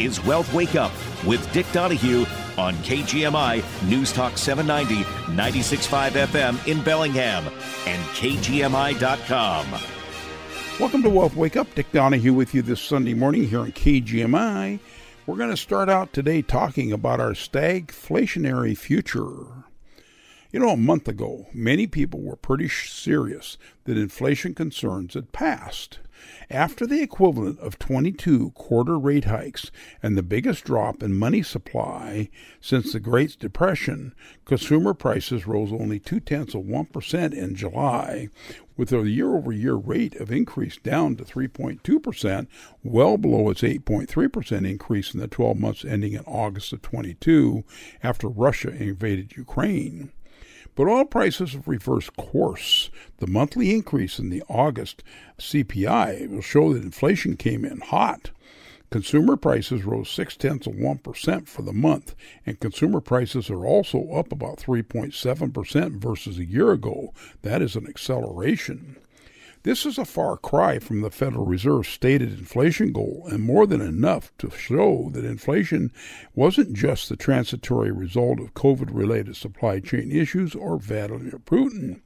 is Wealth Wake Up with Dick Donahue on KGMI News Talk 790, 96.5 FM in Bellingham and KGMI.com. Welcome to Wealth Wake Up. Dick Donahue with you this Sunday morning here on KGMI. We're going to start out today talking about our stagflationary future. You know, a month ago, many people were pretty serious that inflation concerns had passed. After the equivalent of 22 quarter rate hikes and the biggest drop in money supply since the Great Depression, consumer prices rose only two tenths of 1% in July, with a year over year rate of increase down to 3.2%, well below its 8.3% increase in the 12 months ending in August of 22 after Russia invaded Ukraine. But oil prices have reversed course. The monthly increase in the August CPI will show that inflation came in hot. Consumer prices rose six tenths of 1% for the month, and consumer prices are also up about 3.7% versus a year ago. That is an acceleration. This is a far cry from the Federal Reserve's stated inflation goal, and more than enough to show that inflation wasn't just the transitory result of COVID related supply chain issues or Vladimir Putin.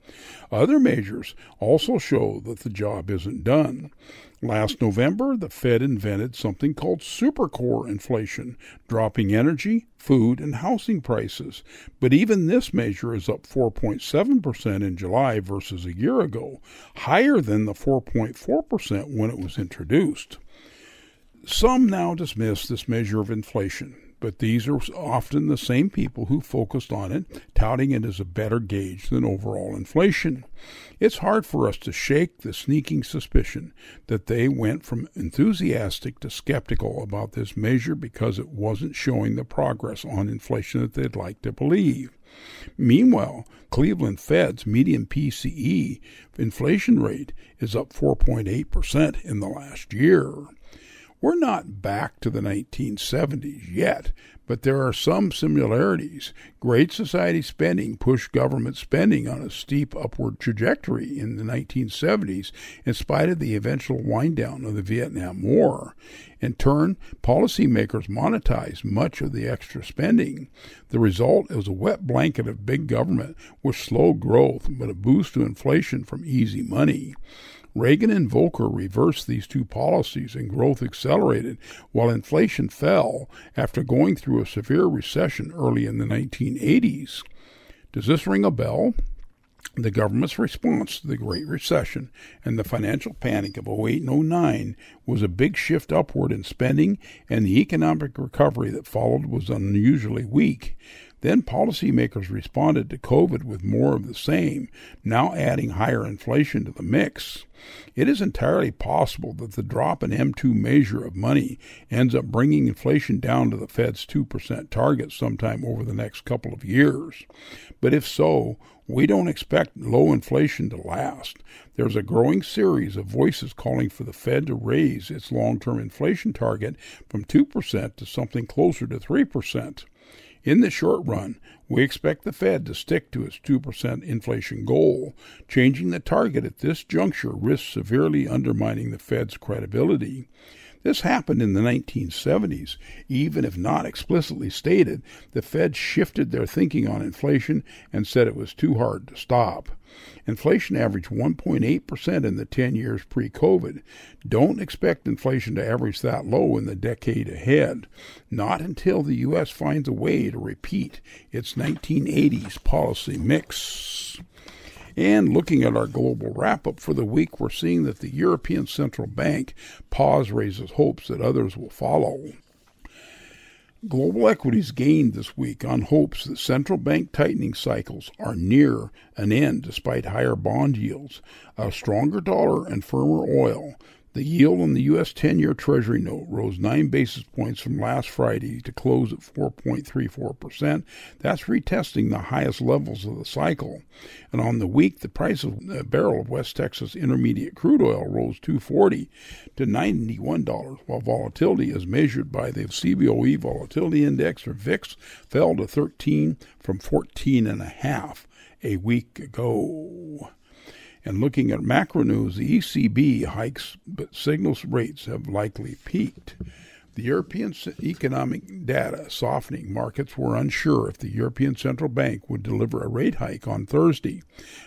Other measures also show that the job isn't done. Last November, the Fed invented something called supercore inflation, dropping energy, food, and housing prices. But even this measure is up 4.7% in July versus a year ago, higher than the 4.4% when it was introduced. Some now dismiss this measure of inflation but these are often the same people who focused on it, touting it as a better gauge than overall inflation. It's hard for us to shake the sneaking suspicion that they went from enthusiastic to skeptical about this measure because it wasn't showing the progress on inflation that they'd like to believe. Meanwhile, Cleveland Fed's median PCE inflation rate is up 4.8% in the last year. We're not back to the 1970s yet, but there are some similarities. Great Society spending pushed government spending on a steep upward trajectory in the 1970s in spite of the eventual wind down of the Vietnam War. In turn, policymakers monetized much of the extra spending. The result is a wet blanket of big government with slow growth but a boost to inflation from easy money. Reagan and Volcker reversed these two policies and growth accelerated while inflation fell after going through a severe recession early in the 1980s. Does this ring a bell? The government's response to the Great Recession and the financial panic of 08 and 09 was a big shift upward in spending, and the economic recovery that followed was unusually weak. Then policymakers responded to COVID with more of the same, now adding higher inflation to the mix. It is entirely possible that the drop in M2 measure of money ends up bringing inflation down to the Fed's 2% target sometime over the next couple of years. But if so, we don't expect low inflation to last. There's a growing series of voices calling for the Fed to raise its long term inflation target from 2% to something closer to 3%. In the short run, we expect the Fed to stick to its 2% inflation goal. Changing the target at this juncture risks severely undermining the Fed's credibility. This happened in the 1970s. Even if not explicitly stated, the Fed shifted their thinking on inflation and said it was too hard to stop. Inflation averaged 1.8% in the 10 years pre COVID. Don't expect inflation to average that low in the decade ahead. Not until the U.S. finds a way to repeat its 1980s policy mix. And looking at our global wrap up for the week, we're seeing that the European Central Bank pause raises hopes that others will follow. Global equities gained this week on hopes that central bank tightening cycles are near an end despite higher bond yields, a stronger dollar, and firmer oil. The yield on the U.S. 10 year Treasury note rose 9 basis points from last Friday to close at 4.34%. That's retesting the highest levels of the cycle. And on the week, the price of a barrel of West Texas Intermediate crude oil rose 240 to $91, while volatility as measured by the CBOE Volatility Index or VIX fell to 13 from 14.5 a week ago. And looking at macro news, the ECB hikes, but signals rates have likely peaked. The European economic data softening markets were unsure if the European Central Bank would deliver a rate hike on Thursday.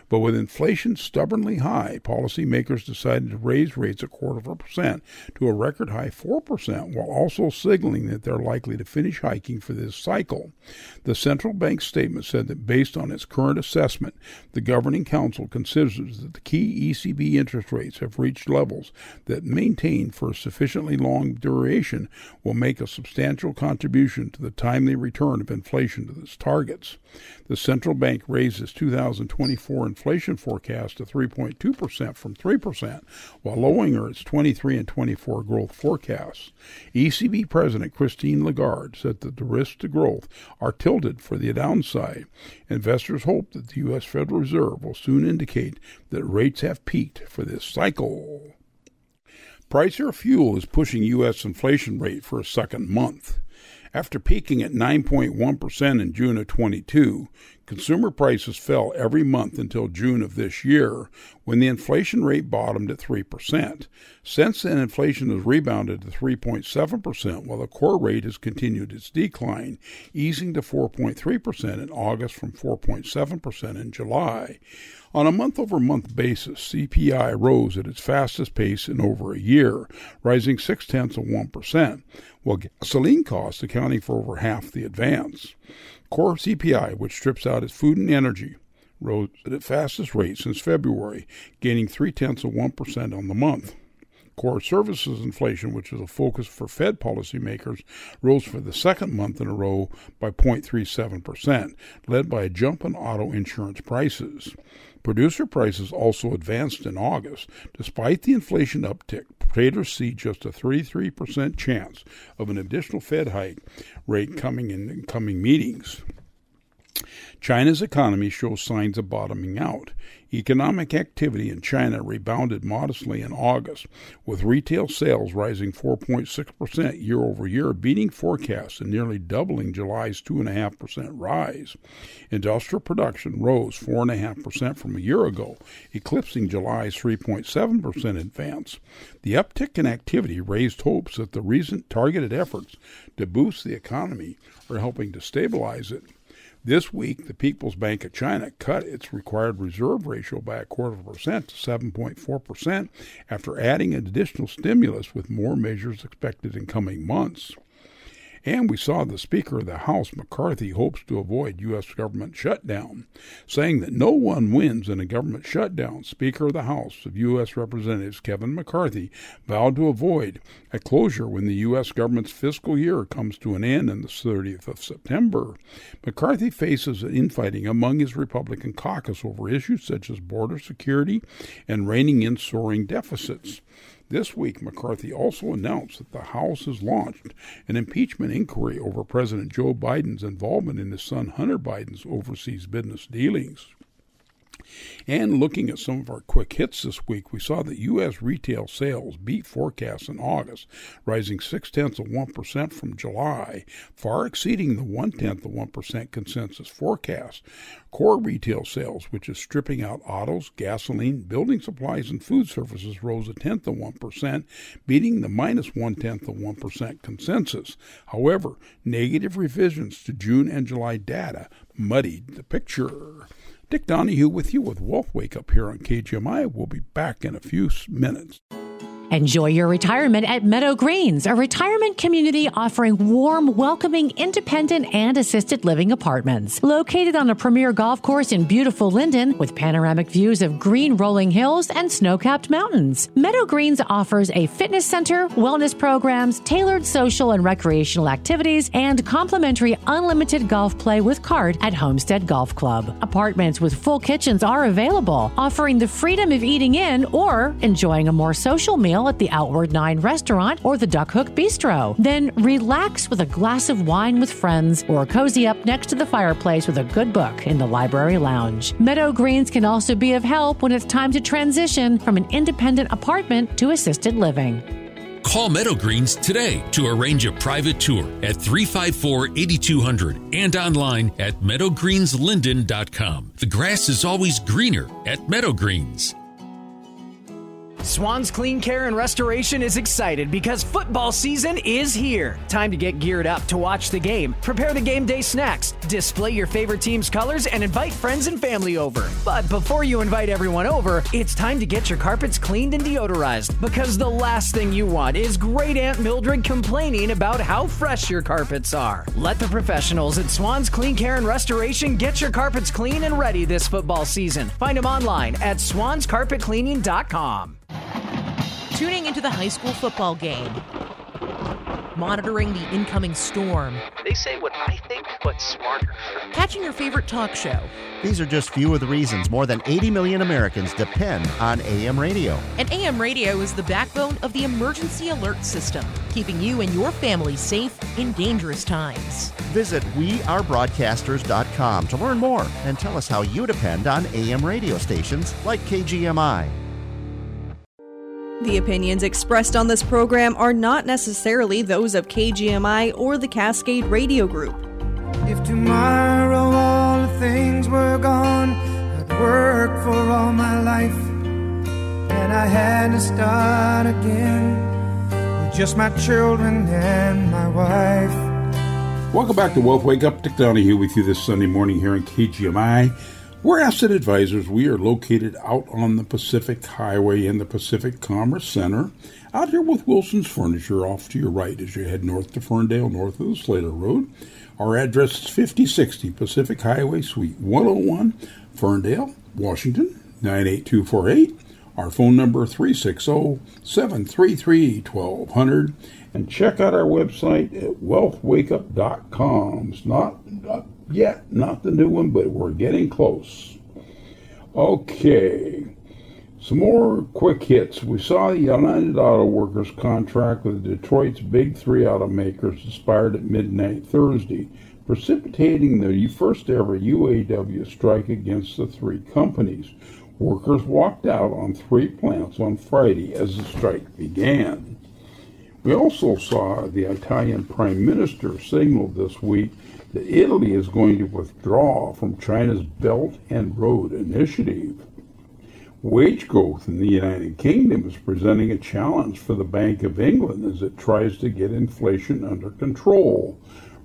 But with inflation stubbornly high, policymakers decided to raise rates a quarter of a percent to a record high 4%, while also signaling that they're likely to finish hiking for this cycle. The central bank statement said that based on its current assessment, the governing council considers that the key ECB interest rates have reached levels that, maintained for a sufficiently long duration, will make a substantial contribution to the timely return of inflation to its targets. The central bank raised its 2024 inflation forecast to 3.2% from 3%, while lowering its 23 and 24 growth forecasts. ECB President Christine Lagarde said that the risks to growth are tilted for the downside. Investors hope that the U.S. Federal Reserve will soon indicate that rates have peaked for this cycle. Price of fuel is pushing U.S. inflation rate for a second month. After peaking at 9.1% in June of 22, consumer prices fell every month until June of this year, when the inflation rate bottomed at 3%. Since then, inflation has rebounded to 3.7%, while the core rate has continued its decline, easing to 4.3% in August from 4.7% in July. On a month over month basis, CPI rose at its fastest pace in over a year, rising six tenths of 1%, while gasoline costs accounting for over half the advance. Core CPI, which strips out its food and energy, rose at its fastest rate since February, gaining three tenths of 1% on the month. Core services inflation, which is a focus for Fed policymakers, rose for the second month in a row by 0.37%, led by a jump in auto insurance prices. Producer prices also advanced in August. Despite the inflation uptick, traders see just a 33% chance of an additional Fed hike rate coming in coming meetings. China's economy shows signs of bottoming out. Economic activity in China rebounded modestly in August, with retail sales rising 4.6% year over year, beating forecasts and nearly doubling July's 2.5% rise. Industrial production rose 4.5% from a year ago, eclipsing July's 3.7% advance. The uptick in activity raised hopes that the recent targeted efforts to boost the economy are helping to stabilize it. This week, the People's Bank of China cut its required reserve ratio by a quarter of a percent to 7.4% after adding an additional stimulus with more measures expected in coming months. And we saw the Speaker of the House, McCarthy, hopes to avoid U.S. government shutdown, saying that no one wins in a government shutdown. Speaker of the House of U.S. Representatives Kevin McCarthy vowed to avoid a closure when the U.S. government's fiscal year comes to an end on the 30th of September. McCarthy faces infighting among his Republican caucus over issues such as border security and reining in soaring deficits. This week, McCarthy also announced that the House has launched an impeachment inquiry over President Joe Biden's involvement in his son Hunter Biden's overseas business dealings. And looking at some of our quick hits this week, we saw that U.S. retail sales beat forecasts in August, rising six tenths of 1% from July, far exceeding the one tenth of 1% consensus forecast. Core retail sales, which is stripping out autos, gasoline, building supplies, and food services, rose a tenth of 1%, beating the minus one tenth of 1% consensus. However, negative revisions to June and July data muddied the picture. Dick Donahue with you with Wealth Wake Up here on KGMI. We'll be back in a few minutes. Enjoy your retirement at Meadow Greens, a retirement community offering warm, welcoming, independent, and assisted living apartments. Located on a premier golf course in beautiful Lynden with panoramic views of green rolling hills and snow capped mountains. Meadow Greens offers a fitness center, wellness programs, tailored social and recreational activities, and complimentary unlimited golf play with card at Homestead Golf Club. Apartments with full kitchens are available, offering the freedom of eating in or enjoying a more social meal meal at the Outward Nine restaurant or the Duck Hook Bistro. Then relax with a glass of wine with friends or cozy up next to the fireplace with a good book in the library lounge. Meadow Greens can also be of help when it's time to transition from an independent apartment to assisted living. Call Meadow Greens today to arrange a private tour at 354 8200 and online at meadowgreenslynden.com. The grass is always greener at Meadow Greens. Swans Clean Care and Restoration is excited because football season is here. Time to get geared up to watch the game, prepare the game day snacks, display your favorite team's colors, and invite friends and family over. But before you invite everyone over, it's time to get your carpets cleaned and deodorized because the last thing you want is great Aunt Mildred complaining about how fresh your carpets are. Let the professionals at Swans Clean Care and Restoration get your carpets clean and ready this football season. Find them online at swanscarpetcleaning.com tuning into the high school football game, monitoring the incoming storm. They say what I think, but smarter. Catching your favorite talk show. These are just few of the reasons more than 80 million Americans depend on AM radio. And AM radio is the backbone of the emergency alert system, keeping you and your family safe in dangerous times. Visit wearebroadcasters.com to learn more and tell us how you depend on AM radio stations like KGMI. The opinions expressed on this program are not necessarily those of KGMI or the Cascade Radio Group. If tomorrow all the things were gone, I'd work for all my life, and I had to start again with just my children and my wife. Welcome back to Wealth Wake Up. Dick Donahue with you this Sunday morning here in KGMI. We're asset advisors. We are located out on the Pacific Highway in the Pacific Commerce Center, out here with Wilson's Furniture off to your right as you head north to Ferndale, north of the Slater Road. Our address is 5060 Pacific Highway, Suite 101, Ferndale, Washington, 98248. Our phone number 360 733 1200. And check out our website at wealthwakeup.com. It's not uh, yet, not the new one, but we're getting close. Okay, some more quick hits. We saw the United Auto Workers contract with Detroit's big three automakers expired at midnight Thursday, precipitating the first ever UAW strike against the three companies. Workers walked out on three plants on Friday as the strike began. We also saw the Italian Prime Minister signal this week that Italy is going to withdraw from China's Belt and Road Initiative. Wage growth in the United Kingdom is presenting a challenge for the Bank of England as it tries to get inflation under control.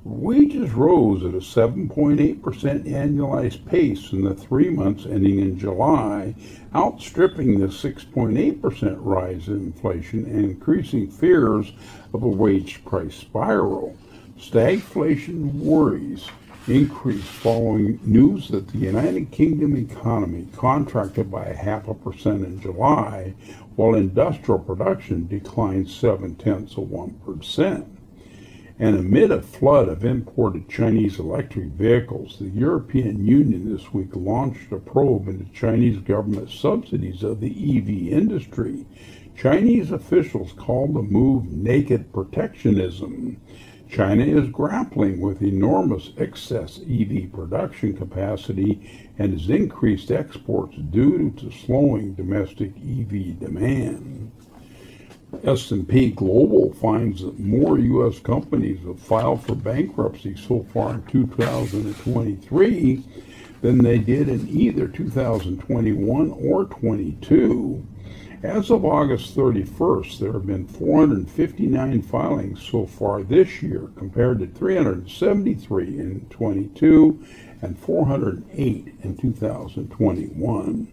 Wages rose at a 7.8% annualized pace in the three months ending in July, outstripping the 6.8% rise in inflation and increasing fears of a wage price spiral. Stagflation worries increased following news that the United Kingdom economy contracted by a half a percent in July, while industrial production declined seven tenths of one percent. And amid a flood of imported Chinese electric vehicles, the European Union this week launched a probe into Chinese government subsidies of the EV industry. Chinese officials called the move naked protectionism. China is grappling with enormous excess EV production capacity and has increased exports due to slowing domestic EV demand. S&P Global finds that more U.S. companies have filed for bankruptcy so far in 2023 than they did in either 2021 or 22. As of August 31st, there have been 459 filings so far this year, compared to 373 in 22 and 408 in 2021.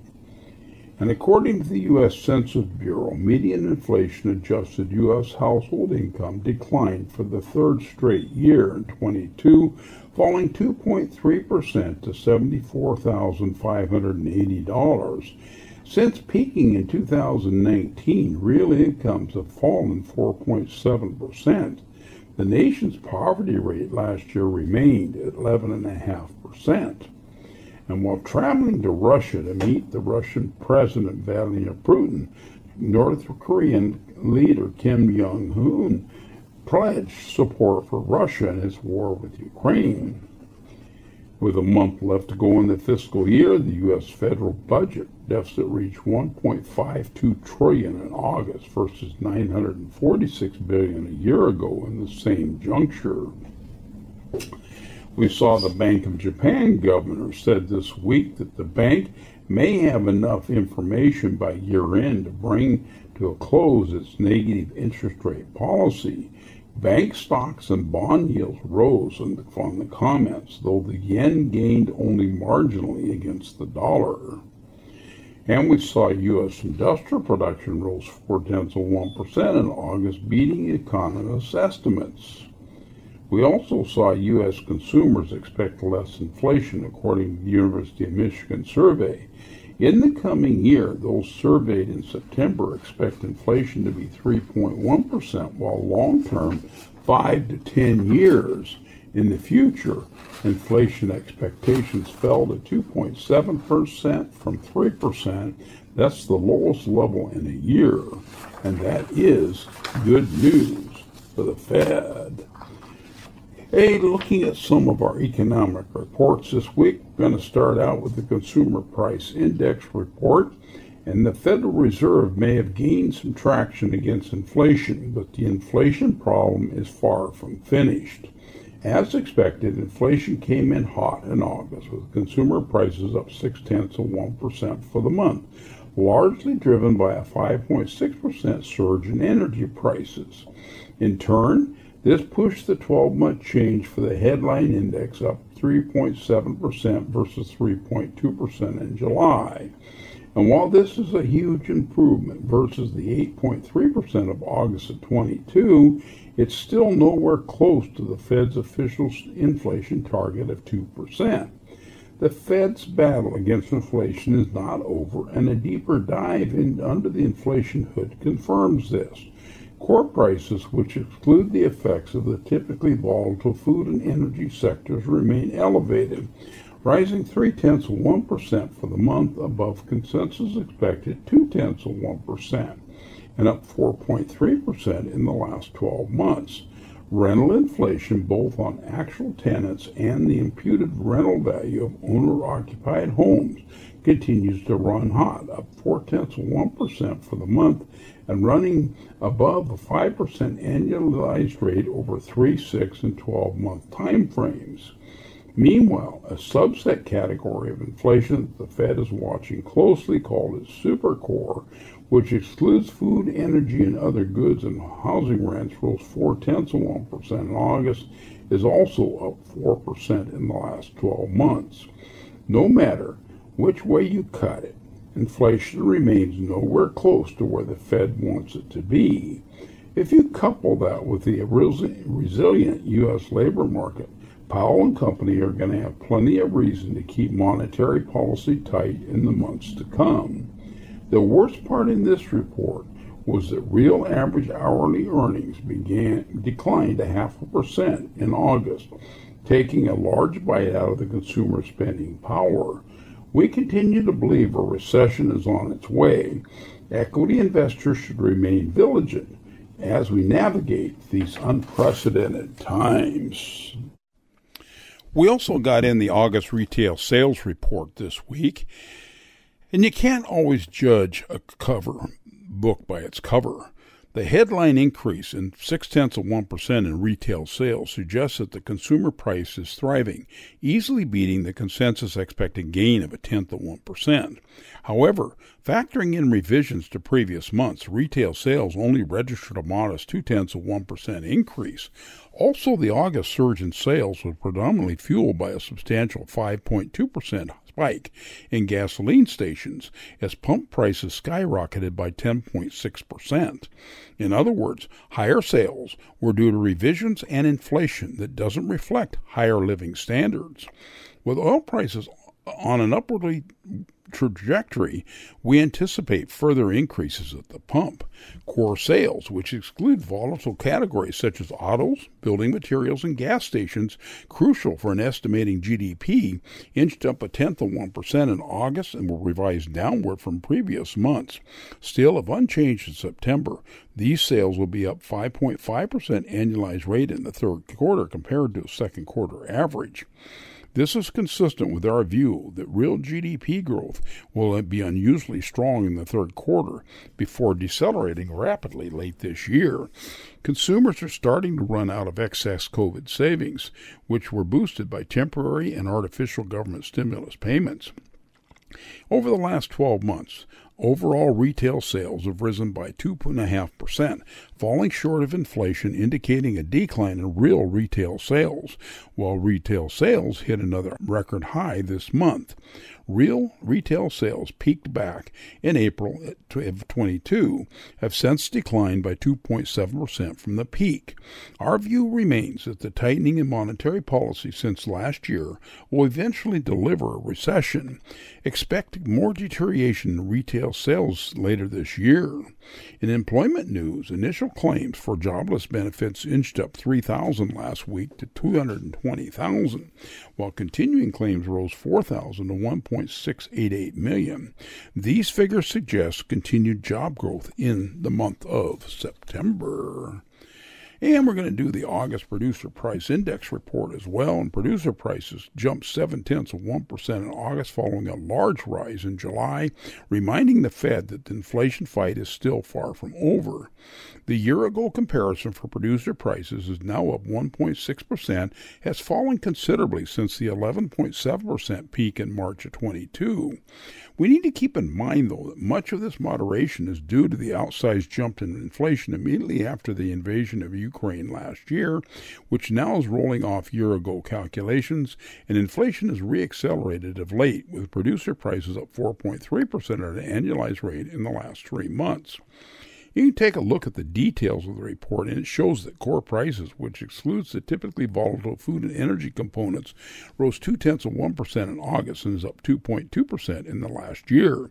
And according to the U.S. Census Bureau, median inflation adjusted U.S. household income declined for the third straight year in 22, falling 2.3% to $74,580. Since peaking in 2019, real incomes have fallen 4.7%. The nation's poverty rate last year remained at 11.5%. And while traveling to Russia to meet the Russian President Vladimir Putin, North Korean leader Kim Jong un pledged support for Russia in its war with Ukraine. With a month left to go in the fiscal year, the U.S. federal budget deficit reached 1.52 trillion in August versus 946 billion a year ago in the same juncture. We saw the Bank of Japan governor said this week that the bank may have enough information by year end to bring to a close its negative interest rate policy. Bank stocks and bond yields rose on the, the comments, though the yen gained only marginally against the dollar. And we saw U.S. industrial production rose four tenths of 1% in August, beating economists' estimates. We also saw U.S. consumers expect less inflation, according to the University of Michigan survey. In the coming year, those surveyed in September expect inflation to be 3.1%, while long term, 5 to 10 years in the future, inflation expectations fell to 2.7% from 3%. That's the lowest level in a year, and that is good news for the Fed. Hey, looking at some of our economic reports this week, we're going to start out with the Consumer Price Index report. And the Federal Reserve may have gained some traction against inflation, but the inflation problem is far from finished. As expected, inflation came in hot in August, with consumer prices up six tenths of 1% for the month, largely driven by a 5.6% surge in energy prices. In turn, this pushed the 12 month change for the headline index up 3.7% versus 3.2% in July. And while this is a huge improvement versus the 8.3% of August of 22, it's still nowhere close to the Fed's official inflation target of 2%. The Fed's battle against inflation is not over, and a deeper dive in, under the inflation hood confirms this. Core prices, which exclude the effects of the typically volatile food and energy sectors, remain elevated, rising three tenths of 1% for the month above consensus expected two tenths of 1% and up 4.3% in the last 12 months. Rental inflation, both on actual tenants and the imputed rental value of owner occupied homes, continues to run hot, up 4 tenths of 1% for the month and running above a 5% annualized rate over 3, 6, and 12 month time frames. Meanwhile, a subset category of inflation that the Fed is watching closely, called its supercore, which excludes food, energy, and other goods and housing rents, rose four tenths of 1% in August, is also up 4% in the last 12 months. No matter which way you cut it, inflation remains nowhere close to where the Fed wants it to be. If you couple that with the resilient U.S. labor market, Powell and company are going to have plenty of reason to keep monetary policy tight in the months to come. The worst part in this report was that real average hourly earnings began declined a half a percent in August, taking a large bite out of the consumer spending power. We continue to believe a recession is on its way. Equity investors should remain vigilant as we navigate these unprecedented times. We also got in the August retail sales report this week. And you can't always judge a cover book by its cover. The headline increase in six tenths of 1% in retail sales suggests that the consumer price is thriving, easily beating the consensus expected gain of a tenth of 1%. However, factoring in revisions to previous months, retail sales only registered a modest two tenths of 1% increase. Also, the August surge in sales was predominantly fueled by a substantial 5.2% spike in gasoline stations as pump prices skyrocketed by 10.6%. In other words, higher sales were due to revisions and inflation that doesn't reflect higher living standards. With oil prices on an upwardly trajectory, we anticipate further increases at the pump. Core sales, which exclude volatile categories such as autos, building materials, and gas stations, crucial for an estimating GDP, inched up a tenth of 1% in August and were revised downward from previous months. Still, if unchanged in September, these sales will be up 5.5% annualized rate in the third quarter compared to a second quarter average. This is consistent with our view that real GDP growth will be unusually strong in the third quarter before decelerating rapidly late this year. Consumers are starting to run out of excess COVID savings, which were boosted by temporary and artificial government stimulus payments. Over the last 12 months, overall retail sales have risen by 2.5%, falling short of inflation, indicating a decline in real retail sales, while retail sales hit another record high this month. Real retail sales peaked back in April of 22, have since declined by 2.7% from the peak. Our view remains that the tightening in monetary policy since last year will eventually deliver a recession. Expect more deterioration in retail sales later this year. In employment news, initial claims for jobless benefits inched up 3,000 last week to 220,000, while continuing claims rose 4,000 to 1.688 million. These figures suggest continued job growth in the month of September. And we're going to do the August Producer Price Index report as well. And producer prices jumped seven tenths of 1% in August following a large rise in July, reminding the Fed that the inflation fight is still far from over. The year ago comparison for producer prices is now up 1.6%, has fallen considerably since the 11.7% peak in March of 22. We need to keep in mind, though, that much of this moderation is due to the outsized jump in inflation immediately after the invasion of Ukraine last year, which now is rolling off year ago calculations, and inflation has reaccelerated of late, with producer prices up 4.3% at an annualized rate in the last three months. You can take a look at the details of the report, and it shows that core prices, which excludes the typically volatile food and energy components, rose two tenths of 1% in August and is up 2.2% in the last year.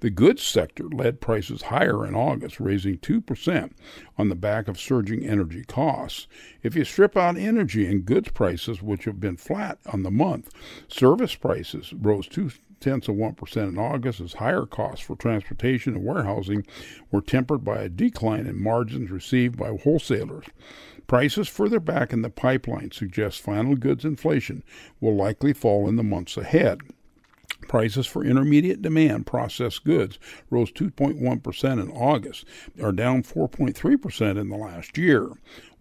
The goods sector led prices higher in August, raising 2% on the back of surging energy costs. If you strip out energy and goods prices, which have been flat on the month, service prices rose 2 tenths of 1% in August as higher costs for transportation and warehousing were tempered by a decline in margins received by wholesalers. Prices further back in the pipeline suggest final goods inflation will likely fall in the months ahead. Prices for intermediate demand processed goods rose 2.1% in August, are down 4.3% in the last year,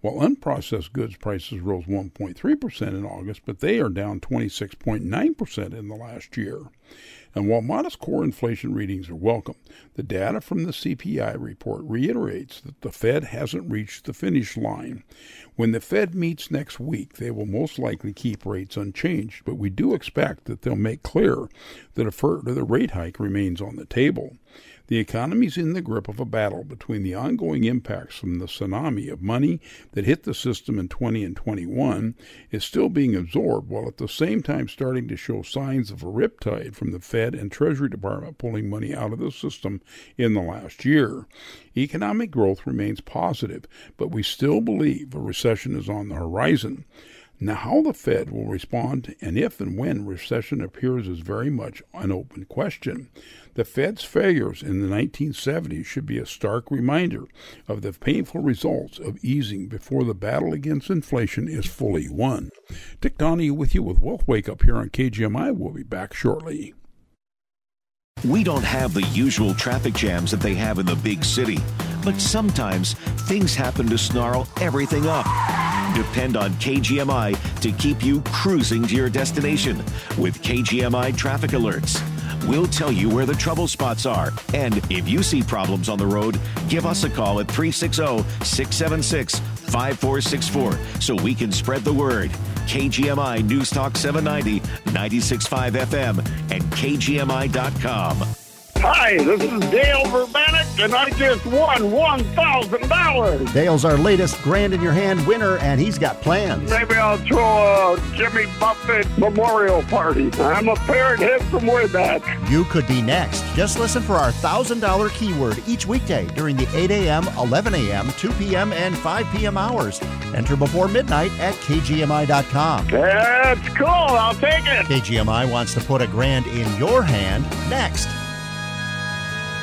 while unprocessed goods prices rose 1.3% in August, but they are down 26.9% in the last year. And while modest core inflation readings are welcome, the data from the CPI report reiterates that the Fed hasn't reached the finish line. When the Fed meets next week, they will most likely keep rates unchanged, but we do expect that they'll make clear that a further rate hike remains on the table. The economy is in the grip of a battle between the ongoing impacts from the tsunami of money that hit the system in 20 and 21 is still being absorbed while at the same time starting to show signs of a riptide from the Fed and Treasury Department pulling money out of the system in the last year. Economic growth remains positive, but we still believe a recession is on the horizon. Now, how the Fed will respond and if and when recession appears is very much an open question. The Fed's failures in the 1970s should be a stark reminder of the painful results of easing before the battle against inflation is fully won. Dick Donahue with you with Wealth Wake Up here on KGMI. We'll be back shortly. We don't have the usual traffic jams that they have in the big city, but sometimes things happen to snarl everything up. Depend on KGMI to keep you cruising to your destination with KGMI traffic alerts. We'll tell you where the trouble spots are. And if you see problems on the road, give us a call at 360 676 5464 so we can spread the word. KGMI News Talk 790, 96.5 FM, and KGMI.com. Hi, this is Dale Verbanek, and I just won $1,000. Dale's our latest Grand in Your Hand winner, and he's got plans. Maybe I'll throw a Jimmy Buffett memorial party. I'm a parrot head from way back. You could be next. Just listen for our $1,000 keyword each weekday during the 8 a.m., 11 a.m., 2 p.m., and 5 p.m. hours. Enter before midnight at kgmi.com. That's cool. I'll take it. KGMI wants to put a grand in your hand next.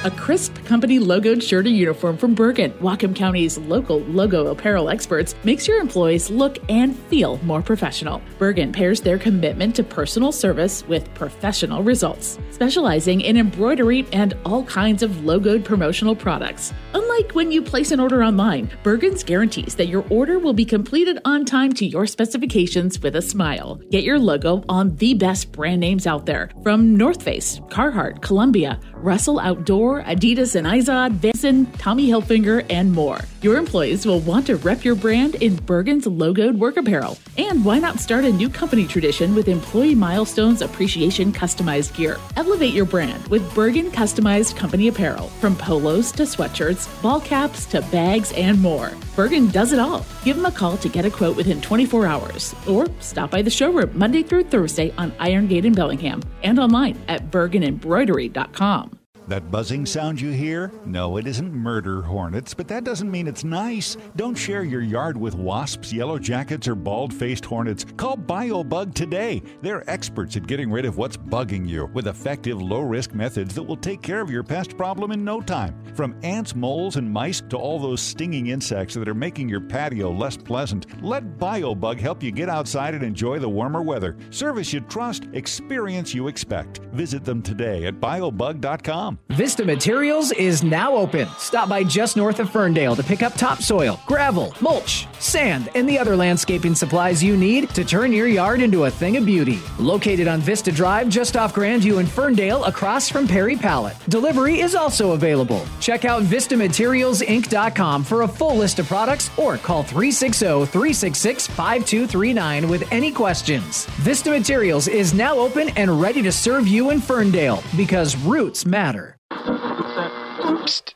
A crisp company logoed shirt or uniform from Bergen, Whatcom County's local logo apparel experts, makes your employees look and feel more professional. Bergen pairs their commitment to personal service with professional results, specializing in embroidery and all kinds of logoed promotional products. Like when you place an order online, Bergen's guarantees that your order will be completed on time to your specifications with a smile. Get your logo on the best brand names out there from North Face, Carhartt, Columbia, Russell Outdoor, Adidas and Izod, Vinson, Tommy Hilfiger, and more. Your employees will want to rep your brand in Bergen's logoed work apparel. And why not start a new company tradition with Employee Milestones Appreciation Customized Gear? Elevate your brand with Bergen Customized Company Apparel, from polos to sweatshirts, ball caps to bags, and more. Bergen does it all. Give them a call to get a quote within 24 hours, or stop by the showroom Monday through Thursday on Iron Gate in Bellingham and online at bergenembroidery.com. That buzzing sound you hear? No, it isn't murder hornets, but that doesn't mean it's nice. Don't share your yard with wasps, yellow jackets, or bald faced hornets. Call BioBug today. They're experts at getting rid of what's bugging you with effective, low risk methods that will take care of your pest problem in no time. From ants, moles, and mice to all those stinging insects that are making your patio less pleasant, let BioBug help you get outside and enjoy the warmer weather. Service you trust, experience you expect. Visit them today at biobug.com. Vista Materials is now open. Stop by just north of Ferndale to pick up topsoil, gravel, mulch, sand, and the other landscaping supplies you need to turn your yard into a thing of beauty. Located on Vista Drive, just off Grandview in Ferndale, across from Perry Pallet. Delivery is also available. Check out VistaMaterialsInc.com for a full list of products or call 360 366 5239 with any questions. Vista Materials is now open and ready to serve you in Ferndale because roots matter. Psst.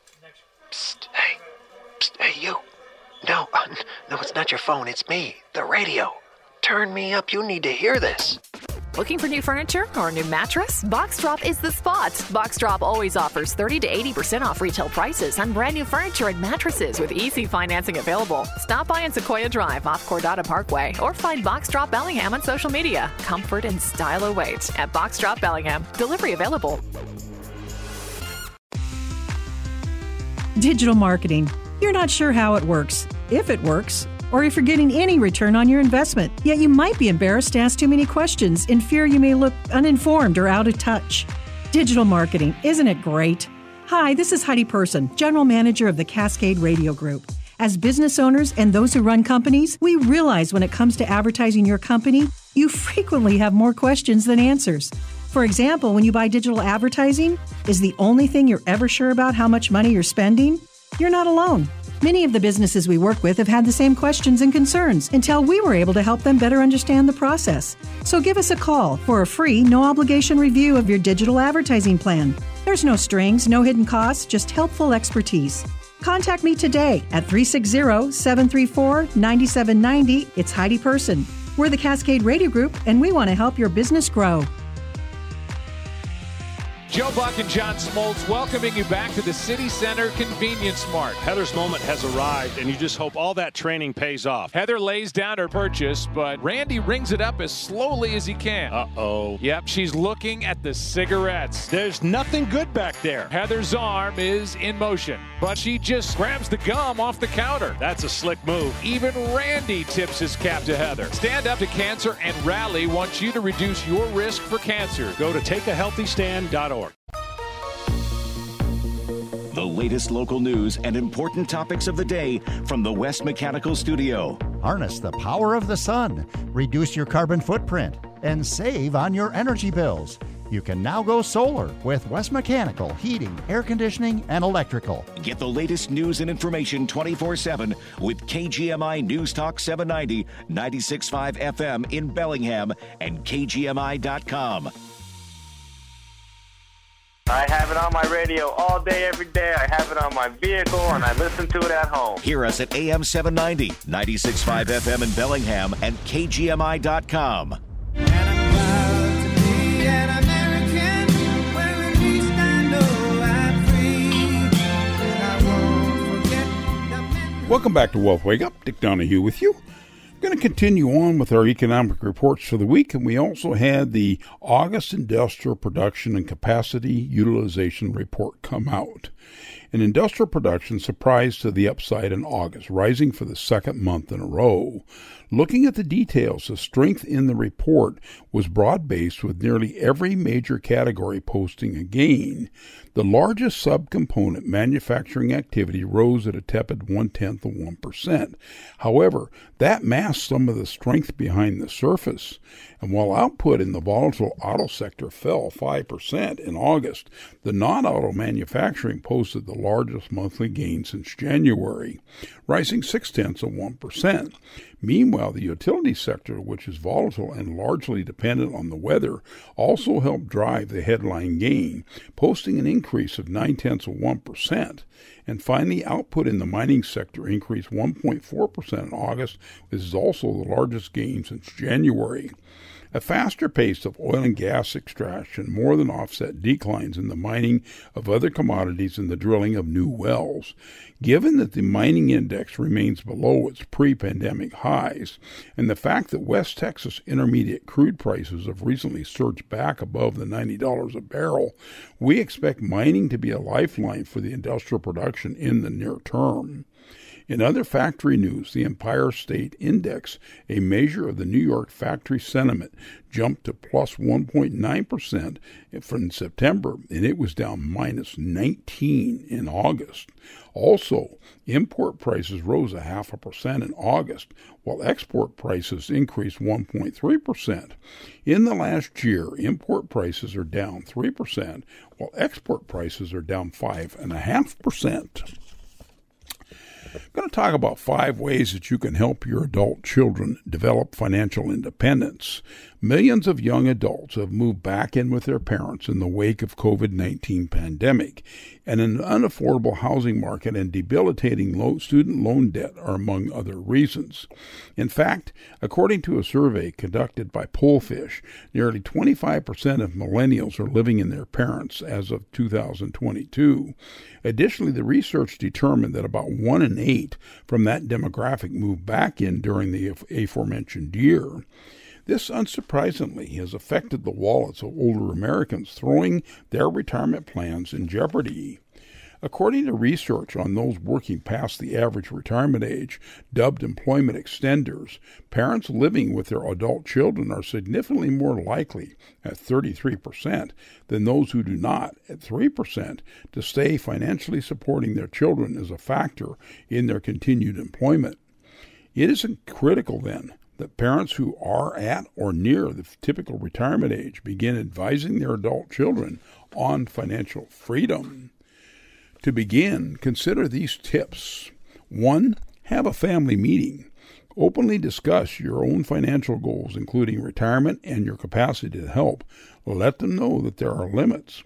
Psst. Hey. Psst. Hey, you. No, uh, no, it's not your phone. It's me, the radio. Turn me up. You need to hear this. Looking for new furniture or a new mattress? Box Drop is the spot. Box Drop always offers 30 to 80% off retail prices on brand new furniture and mattresses with easy financing available. Stop by on Sequoia Drive off Cordata Parkway or find Box Drop Bellingham on social media. Comfort and style await at Box Drop Bellingham. Delivery available. Digital marketing. You're not sure how it works, if it works, or if you're getting any return on your investment. Yet you might be embarrassed to ask too many questions in fear you may look uninformed or out of touch. Digital marketing, isn't it great? Hi, this is Heidi Person, General Manager of the Cascade Radio Group. As business owners and those who run companies, we realize when it comes to advertising your company, you frequently have more questions than answers. For example, when you buy digital advertising, is the only thing you're ever sure about how much money you're spending? You're not alone. Many of the businesses we work with have had the same questions and concerns until we were able to help them better understand the process. So give us a call for a free, no obligation review of your digital advertising plan. There's no strings, no hidden costs, just helpful expertise. Contact me today at 360 734 9790. It's Heidi Person. We're the Cascade Radio Group, and we want to help your business grow. Joe Buck and John Smoltz welcoming you back to the City Center Convenience Mart. Heather's moment has arrived, and you just hope all that training pays off. Heather lays down her purchase, but Randy rings it up as slowly as he can. Uh oh. Yep, she's looking at the cigarettes. There's nothing good back there. Heather's arm is in motion, but she just grabs the gum off the counter. That's a slick move. Even Randy tips his cap to Heather. Stand Up to Cancer and Rally wants you to reduce your risk for cancer. Go to takeahealthystand.org. The latest local news and important topics of the day from the West Mechanical Studio. Harness the power of the sun, reduce your carbon footprint, and save on your energy bills. You can now go solar with West Mechanical Heating, Air Conditioning, and Electrical. Get the latest news and information 24 7 with KGMI News Talk 790, 96.5 FM in Bellingham, and KGMI.com. I have it on my radio all day, every day. I have it on my vehicle and I listen to it at home. Hear us at AM 790, 96.5 FM in Bellingham, and KGMI.com. Welcome back to Wealth Wake Up. Dick Donahue with you. I'm going to continue on with our economic reports for the week, and we also had the August Industrial Production and Capacity Utilization Report come out. And industrial production surprised to the upside in August, rising for the second month in a row. Looking at the details, the strength in the report was broad based with nearly every major category posting a gain. The largest subcomponent, manufacturing activity, rose at a tepid one tenth of 1%. However, that masked some of the strength behind the surface. And while output in the volatile auto sector fell 5% in August, the non auto manufacturing posted the largest monthly gain since January, rising six tenths of 1%. Meanwhile, the utility sector, which is volatile and largely dependent on the weather, also helped drive the headline gain, posting an increase of nine tenths of 1%. And finally, output in the mining sector increased 1.4% in August. This is also the largest gain since January. A faster pace of oil and gas extraction more than offset declines in the mining of other commodities and the drilling of new wells. Given that the mining index remains below its pre pandemic highs, and the fact that West Texas intermediate crude prices have recently surged back above the $90 a barrel, we expect mining to be a lifeline for the industrial production in the near term. In other factory news, the Empire State Index, a measure of the New York factory sentiment, jumped to plus 1.9% from September, and it was down minus 19 in August. Also, import prices rose a half a percent in August, while export prices increased 1.3%. In the last year, import prices are down 3%, while export prices are down 5.5%. I'm going to talk about five ways that you can help your adult children develop financial independence. Millions of young adults have moved back in with their parents in the wake of COVID-19 pandemic, and an unaffordable housing market and debilitating student loan debt are among other reasons. In fact, according to a survey conducted by Pollfish, nearly 25% of millennials are living in their parents as of 2022. Additionally, the research determined that about 1 in 8 from that demographic moved back in during the aforementioned year. This, unsurprisingly, has affected the wallets of older Americans, throwing their retirement plans in jeopardy. According to research on those working past the average retirement age, dubbed employment extenders, parents living with their adult children are significantly more likely, at 33%, than those who do not, at 3%, to stay financially supporting their children as a factor in their continued employment. It isn't critical, then, that parents who are at or near the typical retirement age begin advising their adult children on financial freedom. To begin, consider these tips. One, have a family meeting. Openly discuss your own financial goals, including retirement and your capacity to help. Let them know that there are limits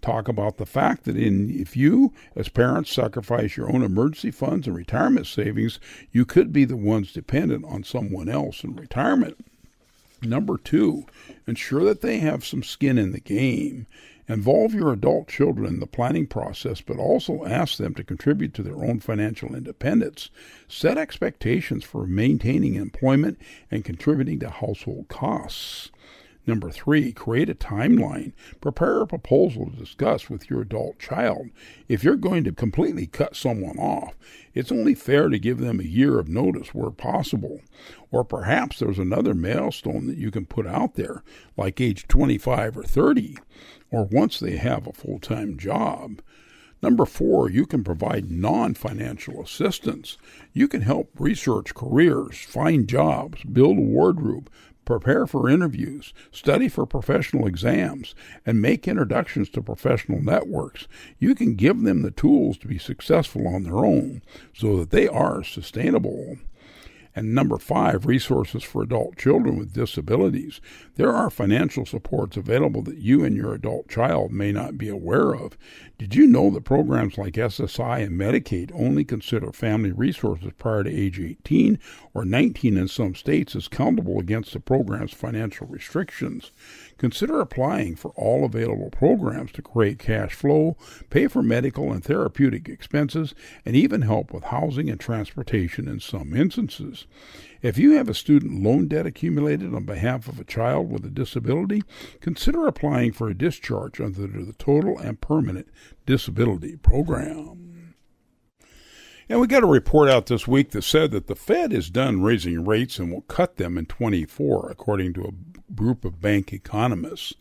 talk about the fact that in if you as parents sacrifice your own emergency funds and retirement savings, you could be the ones dependent on someone else in retirement. Number 2, ensure that they have some skin in the game. Involve your adult children in the planning process, but also ask them to contribute to their own financial independence. Set expectations for maintaining employment and contributing to household costs. Number three, create a timeline. Prepare a proposal to discuss with your adult child. If you're going to completely cut someone off, it's only fair to give them a year of notice where possible. Or perhaps there's another milestone that you can put out there, like age 25 or 30, or once they have a full time job. Number four, you can provide non financial assistance. You can help research careers, find jobs, build a wardrobe, prepare for interviews, study for professional exams, and make introductions to professional networks, you can give them the tools to be successful on their own so that they are sustainable. And number five, resources for adult children with disabilities. There are financial supports available that you and your adult child may not be aware of. Did you know that programs like SSI and Medicaid only consider family resources prior to age 18 or 19 in some states as countable against the program's financial restrictions? Consider applying for all available programs to create cash flow, pay for medical and therapeutic expenses, and even help with housing and transportation in some instances. If you have a student loan debt accumulated on behalf of a child with a disability, consider applying for a discharge under the Total and Permanent Disability Program. And we got a report out this week that said that the Fed is done raising rates and will cut them in 24, according to a group of bank economists.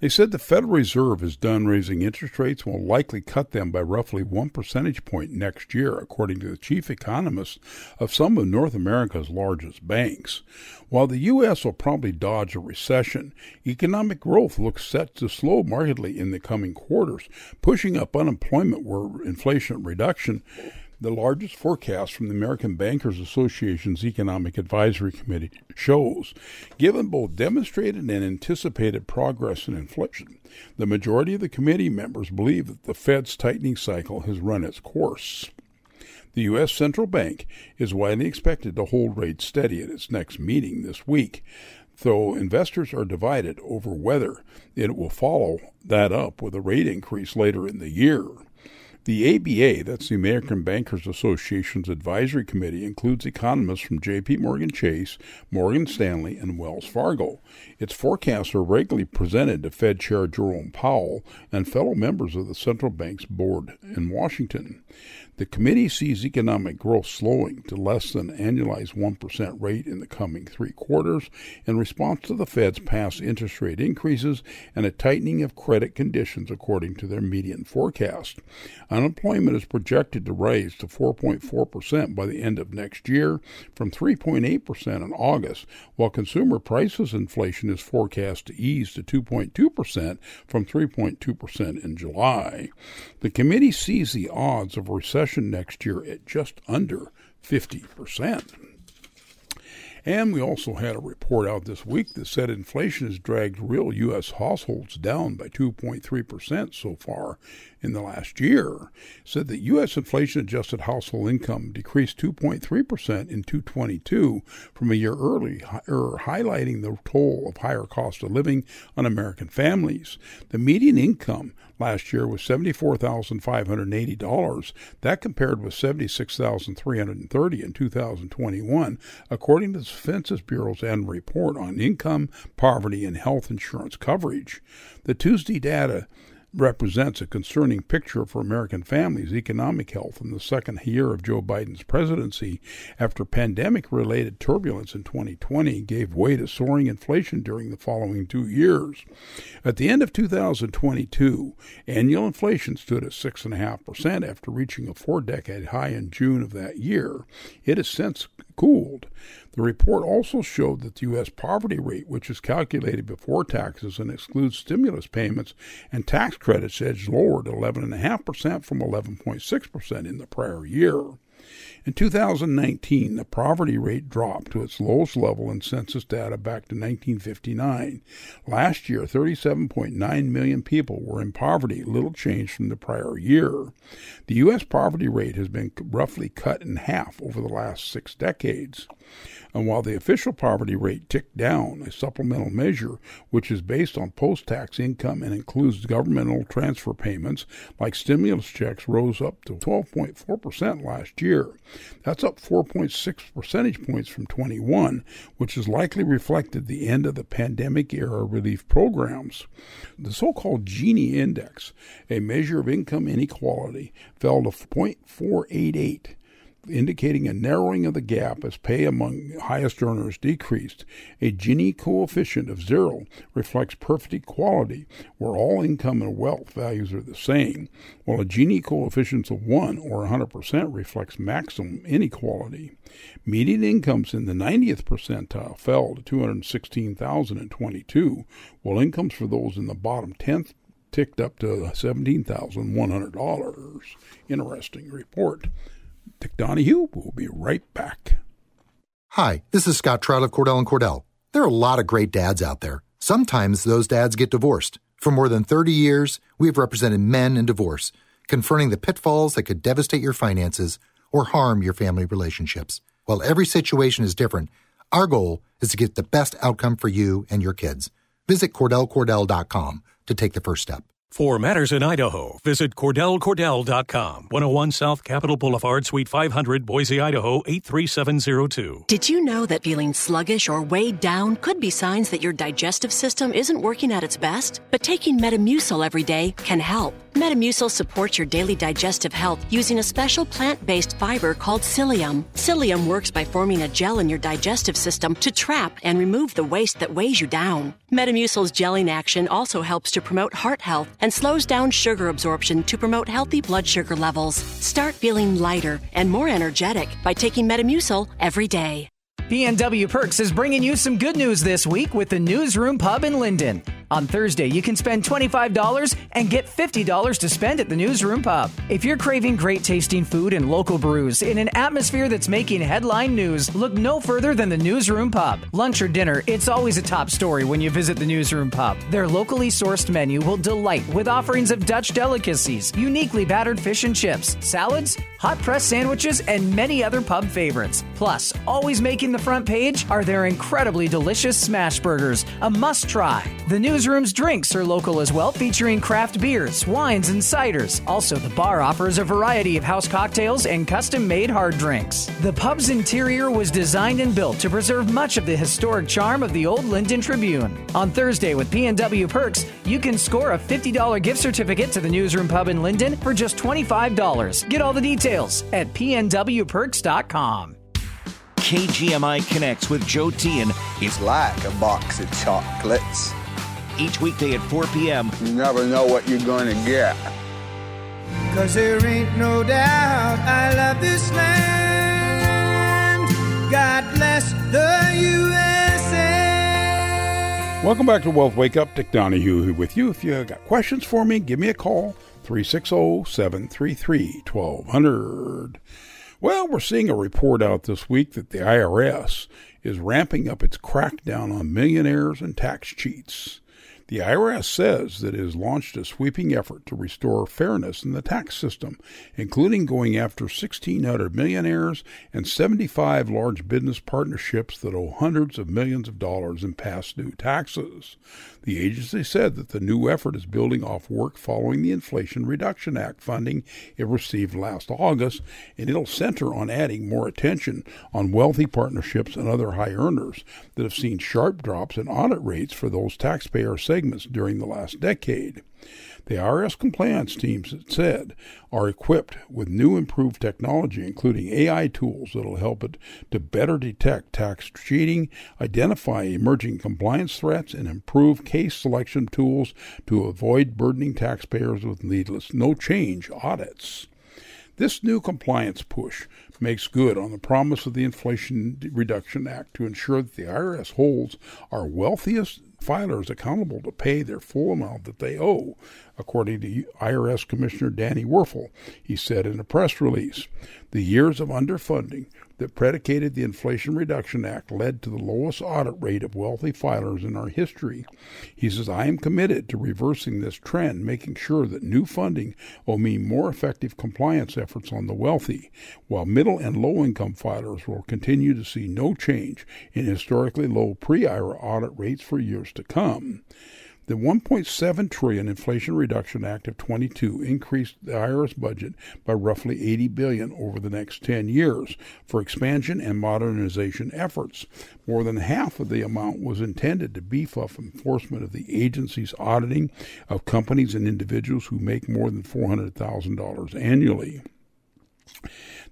They said the Federal Reserve is done raising interest rates and will likely cut them by roughly one percentage point next year, according to the chief economist of some of North America's largest banks. While the U.S. will probably dodge a recession, economic growth looks set to slow markedly in the coming quarters, pushing up unemployment where inflation reduction the largest forecast from the American Bankers Association's Economic Advisory Committee shows, given both demonstrated and anticipated progress in inflation, the majority of the committee members believe that the Fed's tightening cycle has run its course. The U.S. Central Bank is widely expected to hold rates steady at its next meeting this week, though investors are divided over whether it will follow that up with a rate increase later in the year. The ABA, that's the American Bankers Association's advisory committee, includes economists from J.P. Morgan Chase, Morgan Stanley, and Wells Fargo. Its forecasts are regularly presented to Fed Chair Jerome Powell and fellow members of the central bank's board in Washington. The committee sees economic growth slowing to less than annualized 1% rate in the coming three quarters in response to the Fed's past interest rate increases and a tightening of credit conditions according to their median forecast. Unemployment is projected to rise to 4.4% by the end of next year from 3.8% in August, while consumer prices inflation is forecast to ease to 2.2% from 3.2% in July. The committee sees the odds of recession recession next year at just under 50%. And we also had a report out this week that said inflation has dragged real U.S. households down by 2.3% so far in the last year. Said that U.S. inflation adjusted household income decreased 2.3% in 2022 from a year earlier, highlighting the toll of higher cost of living on American families. The median income last year was $74,580. That compared with 76,330 in 2021, according to the Census Bureau's annual report on income, poverty, and health insurance coverage. The Tuesday data represents a concerning picture for American families' economic health in the second year of Joe Biden's presidency after pandemic related turbulence in 2020 gave way to soaring inflation during the following two years. At the end of 2022, annual inflation stood at 6.5% after reaching a four decade high in June of that year. It has since cooled. The report also showed that the U.S. poverty rate, which is calculated before taxes and excludes stimulus payments and tax credits, edged lower to 11.5% from 11.6% in the prior year. In 2019, the poverty rate dropped to its lowest level in census data back to 1959. Last year, 37.9 million people were in poverty, little change from the prior year. The U.S. poverty rate has been roughly cut in half over the last six decades. And while the official poverty rate ticked down, a supplemental measure, which is based on post tax income and includes governmental transfer payments like stimulus checks, rose up to 12.4% last year. That's up 4.6 percentage points from 21, which has likely reflected the end of the pandemic era relief programs. The so called Gini index, a measure of income inequality, fell to 0.488 indicating a narrowing of the gap as pay among highest earners decreased. A Gini coefficient of zero reflects perfect equality, where all income and wealth values are the same, while a Gini coefficient of 1 or 100% reflects maximum inequality. Median incomes in the 90th percentile fell to 216,022, while incomes for those in the bottom 10th ticked up to $17,100. Interesting report. Dick Donahue will be right back. Hi, this is Scott Trout of Cordell and Cordell. There are a lot of great dads out there. Sometimes those dads get divorced. For more than 30 years, we have represented men in divorce, confronting the pitfalls that could devastate your finances or harm your family relationships. While every situation is different, our goal is to get the best outcome for you and your kids. Visit CordellCordell.com to take the first step. For matters in Idaho, visit CordellCordell.com. 101 South Capitol Boulevard, Suite 500, Boise, Idaho 83702. Did you know that feeling sluggish or weighed down could be signs that your digestive system isn't working at its best? But taking Metamucil every day can help. Metamucil supports your daily digestive health using a special plant based fiber called psyllium. Psyllium works by forming a gel in your digestive system to trap and remove the waste that weighs you down. Metamucil's gelling action also helps to promote heart health and slows down sugar absorption to promote healthy blood sugar levels. Start feeling lighter and more energetic by taking Metamucil every day. PNW Perks is bringing you some good news this week with the Newsroom Pub in Lynden. On Thursday, you can spend $25 and get $50 to spend at the Newsroom Pub. If you're craving great tasting food and local brews in an atmosphere that's making headline news, look no further than the Newsroom Pub. Lunch or dinner, it's always a top story when you visit the Newsroom Pub. Their locally sourced menu will delight with offerings of Dutch delicacies, uniquely battered fish and chips, salads, hot press sandwiches, and many other pub favorites. Plus, always making the front page are their incredibly delicious smash burgers, a must try. The Newsroom's drinks are local as well, featuring craft beers, wines, and ciders. Also, the bar offers a variety of house cocktails and custom made hard drinks. The pub's interior was designed and built to preserve much of the historic charm of the old Lynden Tribune. On Thursday with PNW Perks, you can score a $50 gift certificate to the Newsroom Pub in Lynden for just $25. Get all the details at pnwperks.com. KGMI Connects with Joe Tian is like a box of chocolates. Each weekday at 4 p.m. You never know what you're going to get. Cause there ain't no doubt I love this land. God bless the USA. Welcome back to Wealth Wake Up. Dick Donahue with you. If you got questions for me, give me a call 360 733 1200. Well, we're seeing a report out this week that the IRS is ramping up its crackdown on millionaires and tax cheats. The IRS says that it has launched a sweeping effort to restore fairness in the tax system, including going after 1,600 millionaires and 75 large business partnerships that owe hundreds of millions of dollars in past due taxes. The agency said that the new effort is building off work following the Inflation Reduction Act funding it received last August, and it'll center on adding more attention on wealthy partnerships and other high earners that have seen sharp drops in audit rates for those taxpayer segments during the last decade. The IRS compliance teams, it said, are equipped with new improved technology, including AI tools that will help it to better detect tax cheating, identify emerging compliance threats, and improve case selection tools to avoid burdening taxpayers with needless no change audits. This new compliance push makes good on the promise of the Inflation Reduction Act to ensure that the IRS holds our wealthiest filers accountable to pay their full amount that they owe, according to IRS Commissioner Danny Werfel. He said in a press release, the years of underfunding that predicated the Inflation Reduction Act led to the lowest audit rate of wealthy filers in our history. He says, I am committed to reversing this trend, making sure that new funding will mean more effective compliance efforts on the wealthy, while middle and low income filers will continue to see no change in historically low pre IRA audit rates for years to come. The 1.7 trillion Inflation Reduction Act of 22 increased the IRS budget by roughly 80 billion over the next 10 years for expansion and modernization efforts. More than half of the amount was intended to beef up enforcement of the agency's auditing of companies and individuals who make more than $400,000 annually.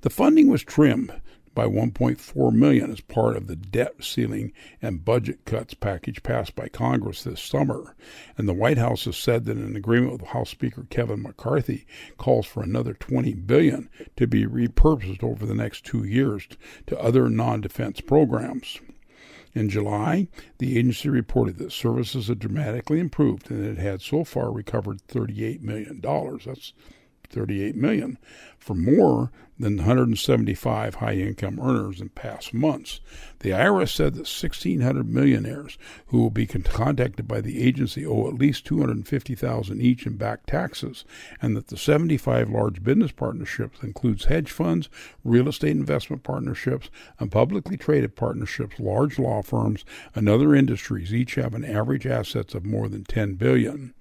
The funding was trimmed by 1.4 million as part of the debt ceiling and budget cuts package passed by Congress this summer. And the White House has said that an agreement with House Speaker Kevin McCarthy calls for another 20 billion to be repurposed over the next 2 years to other non-defense programs. In July, the agency reported that services had dramatically improved and it had so far recovered $38 million. That's 38 million for more than 175 high-income earners in past months. The IRS said that 1,600 millionaires who will be contacted by the agency owe at least 250,000 each in back taxes, and that the 75 large business partnerships includes hedge funds, real estate investment partnerships, and publicly traded partnerships, large law firms, and other industries each have an average assets of more than 10 billion.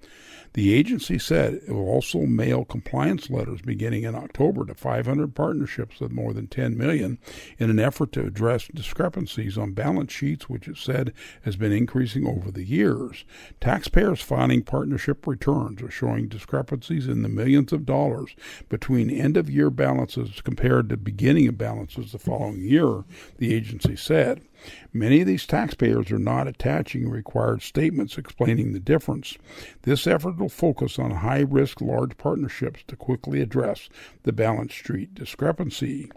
The agency said it will also mail compliance letters beginning in October to 500 partnerships with more than 10 million in an effort to address discrepancies on balance sheets, which it said has been increasing over the years. Taxpayers filing partnership returns are showing discrepancies in the millions of dollars between end of year balances compared to beginning of balances the following year, the agency said. Many of these taxpayers are not attaching required statements explaining the difference. This effort will focus on high risk large partnerships to quickly address the balance sheet discrepancy.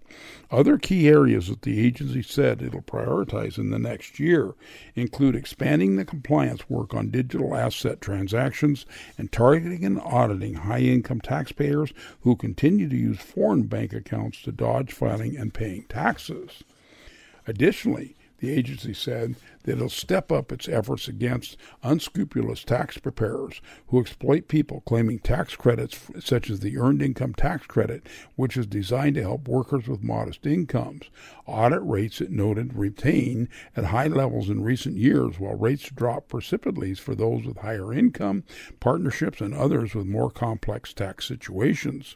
Other key areas that the agency said it'll prioritize in the next year include expanding the compliance work on digital asset transactions and targeting and auditing high income taxpayers who continue to use foreign bank accounts to dodge filing and paying taxes. Additionally, the agency said that it'll step up its efforts against unscrupulous tax preparers who exploit people claiming tax credits such as the Earned Income Tax Credit, which is designed to help workers with modest incomes. Audit rates, it noted, retain at high levels in recent years, while rates drop precipitously for those with higher income, partnerships, and others with more complex tax situations.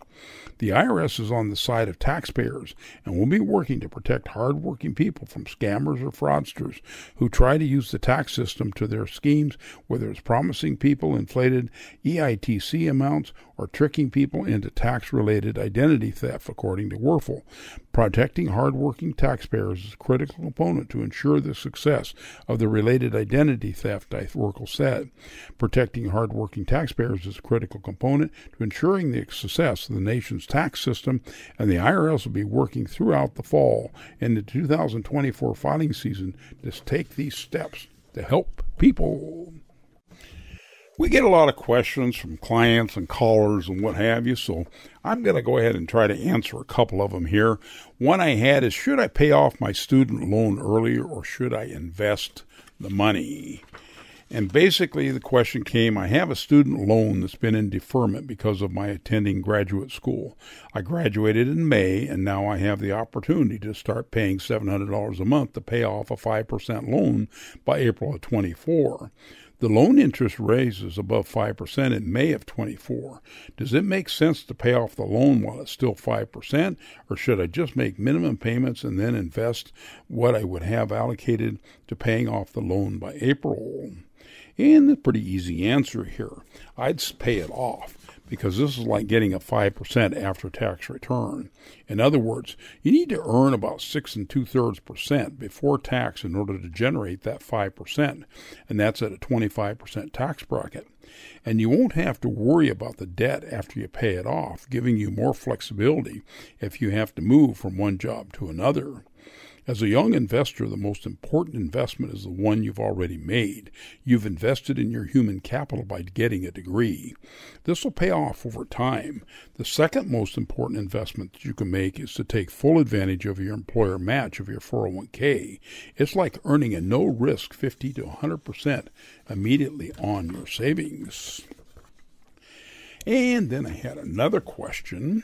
The IRS is on the side of taxpayers and will be working to protect hardworking people from scammers or fraudsters who try to use the tax system to their schemes, whether it's promising people inflated EITC amounts or tricking people into tax related identity theft, according to Werfel. Protecting hardworking taxpayers is a critical component to ensure the success of the related identity theft, Werfel said. Protecting hardworking taxpayers is a critical component to ensuring the success of the nation's tax system, and the IRS will be working throughout the fall and the 2024 filing season to take these steps to help people. We get a lot of questions from clients and callers and what have you, so I'm going to go ahead and try to answer a couple of them here. One I had is Should I pay off my student loan earlier or should I invest the money? And basically, the question came I have a student loan that's been in deferment because of my attending graduate school. I graduated in May, and now I have the opportunity to start paying $700 a month to pay off a 5% loan by April of 24. The loan interest raises above 5% in May of 24. Does it make sense to pay off the loan while it's still 5%, or should I just make minimum payments and then invest what I would have allocated to paying off the loan by April? And a pretty easy answer here. I'd pay it off because this is like getting a 5% after tax return. In other words, you need to earn about six and two thirds percent before tax in order to generate that 5%, and that's at a 25% tax bracket. And you won't have to worry about the debt after you pay it off, giving you more flexibility if you have to move from one job to another. As a young investor, the most important investment is the one you've already made. You've invested in your human capital by getting a degree. This will pay off over time. The second most important investment that you can make is to take full advantage of your employer match of your 401k. It's like earning a no risk 50 to 100% immediately on your savings. And then I had another question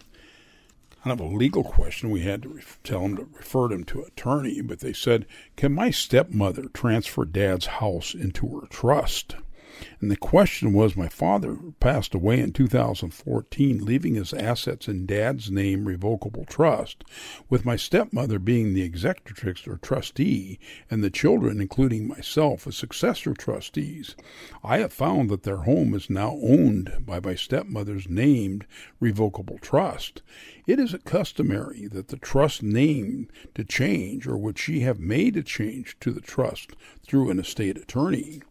kind of a legal question. We had to re- tell him to refer him to attorney, but they said, "Can my stepmother transfer Dad's house into her trust?" And the question was my father passed away in 2014, leaving his assets in dad's name revocable trust, with my stepmother being the executrix or trustee, and the children, including myself, as successor trustees. I have found that their home is now owned by my stepmother's named revocable trust. It is customary that the trust name to change, or would she have made a change to the trust through an estate attorney?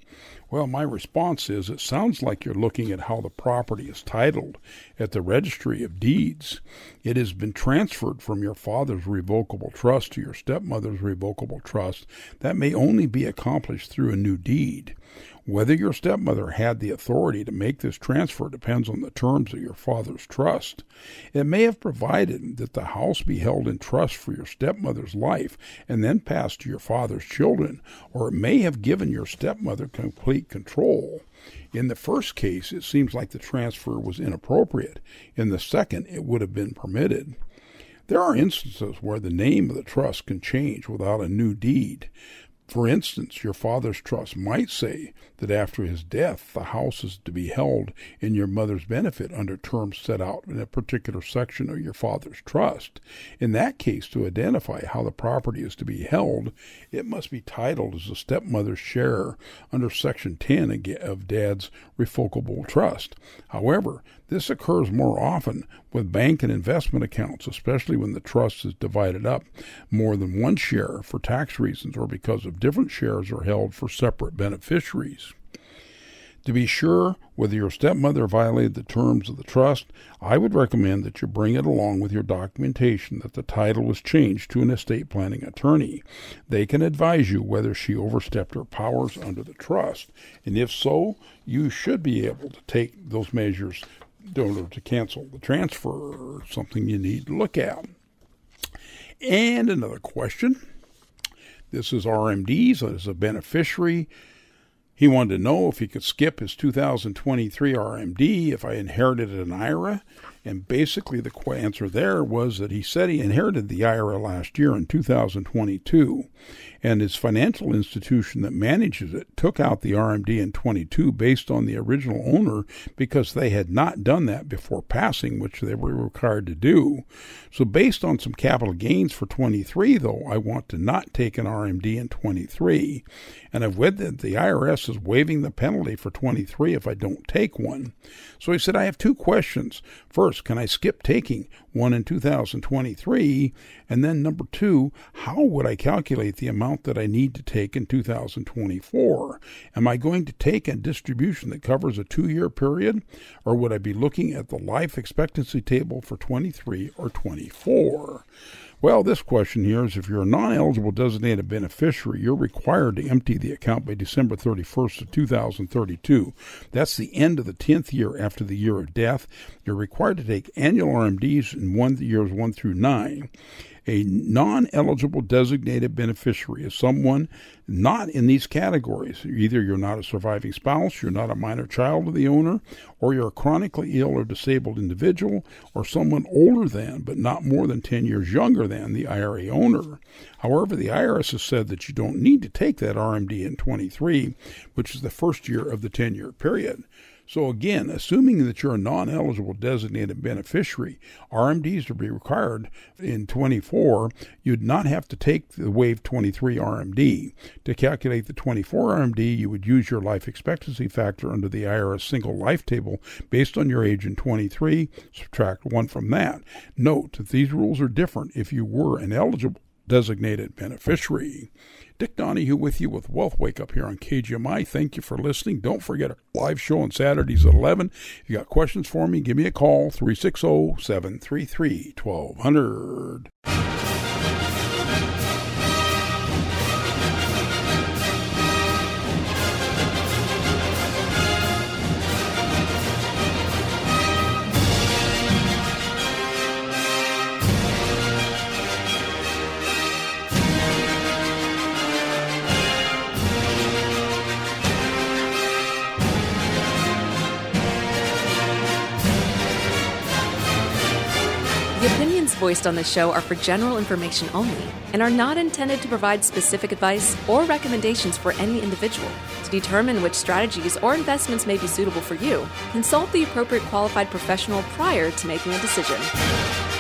Well, my response is it sounds like you're looking at how the property is titled at the registry of deeds. It has been transferred from your father's revocable trust to your stepmother's revocable trust. That may only be accomplished through a new deed. Whether your stepmother had the authority to make this transfer depends on the terms of your father's trust. It may have provided that the house be held in trust for your stepmother's life and then passed to your father's children, or it may have given your stepmother complete control. In the first case, it seems like the transfer was inappropriate. In the second, it would have been permitted. There are instances where the name of the trust can change without a new deed. For instance, your father's trust might say that after his death, the house is to be held in your mother's benefit under terms set out in a particular section of your father's trust. In that case, to identify how the property is to be held, it must be titled as a stepmother's share under Section 10 of Dad's revocable trust. However, this occurs more often with bank and investment accounts, especially when the trust is divided up more than one share for tax reasons or because of different shares are held for separate beneficiaries. To be sure whether your stepmother violated the terms of the trust, I would recommend that you bring it along with your documentation that the title was changed to an estate planning attorney. They can advise you whether she overstepped her powers under the trust, and if so, you should be able to take those measures in order to cancel the transfer or something you need to look at. And another question. This is RMDs as a beneficiary. He wanted to know if he could skip his 2023 RMD if I inherited an IRA. And basically, the answer there was that he said he inherited the IRA last year in 2022 and his financial institution that manages it took out the RMD in 22 based on the original owner because they had not done that before passing, which they were required to do. So, based on some capital gains for 23, though, I want to not take an RMD in 23. And I've read that the IRS is waiving the penalty for 23 if I don't take one. So he said, I have two questions. First, can I skip taking one in 2023? And then number two, how would I calculate the amount that I need to take in 2024? Am I going to take a distribution that covers a two year period, or would I be looking at the life expectancy table for 23 or 24? Well, this question here is if you're a non eligible designated beneficiary, you're required to empty the account by December 31st of 2032. That's the end of the 10th year after the year of death. You're required to take annual RMDs in one years 1 through 9. A non eligible designated beneficiary is someone not in these categories. Either you're not a surviving spouse, you're not a minor child of the owner, or you're a chronically ill or disabled individual, or someone older than, but not more than 10 years younger than, the IRA owner. However, the IRS has said that you don't need to take that RMD in 23, which is the first year of the 10 year period. So again, assuming that you're a non-eligible designated beneficiary, RMDs to be required in 24, you'd not have to take the Wave 23 RMD. To calculate the 24 RMD, you would use your life expectancy factor under the IRS single life table based on your age in 23, subtract 1 from that. Note that these rules are different if you were an eligible designated beneficiary. Dick Donahue with you with Wealth Wake Up here on KGMI. Thank you for listening. Don't forget our live show on Saturdays at 11. If you got questions for me, give me a call 360 733 1200. Voiced on this show are for general information only and are not intended to provide specific advice or recommendations for any individual. To determine which strategies or investments may be suitable for you, consult the appropriate qualified professional prior to making a decision.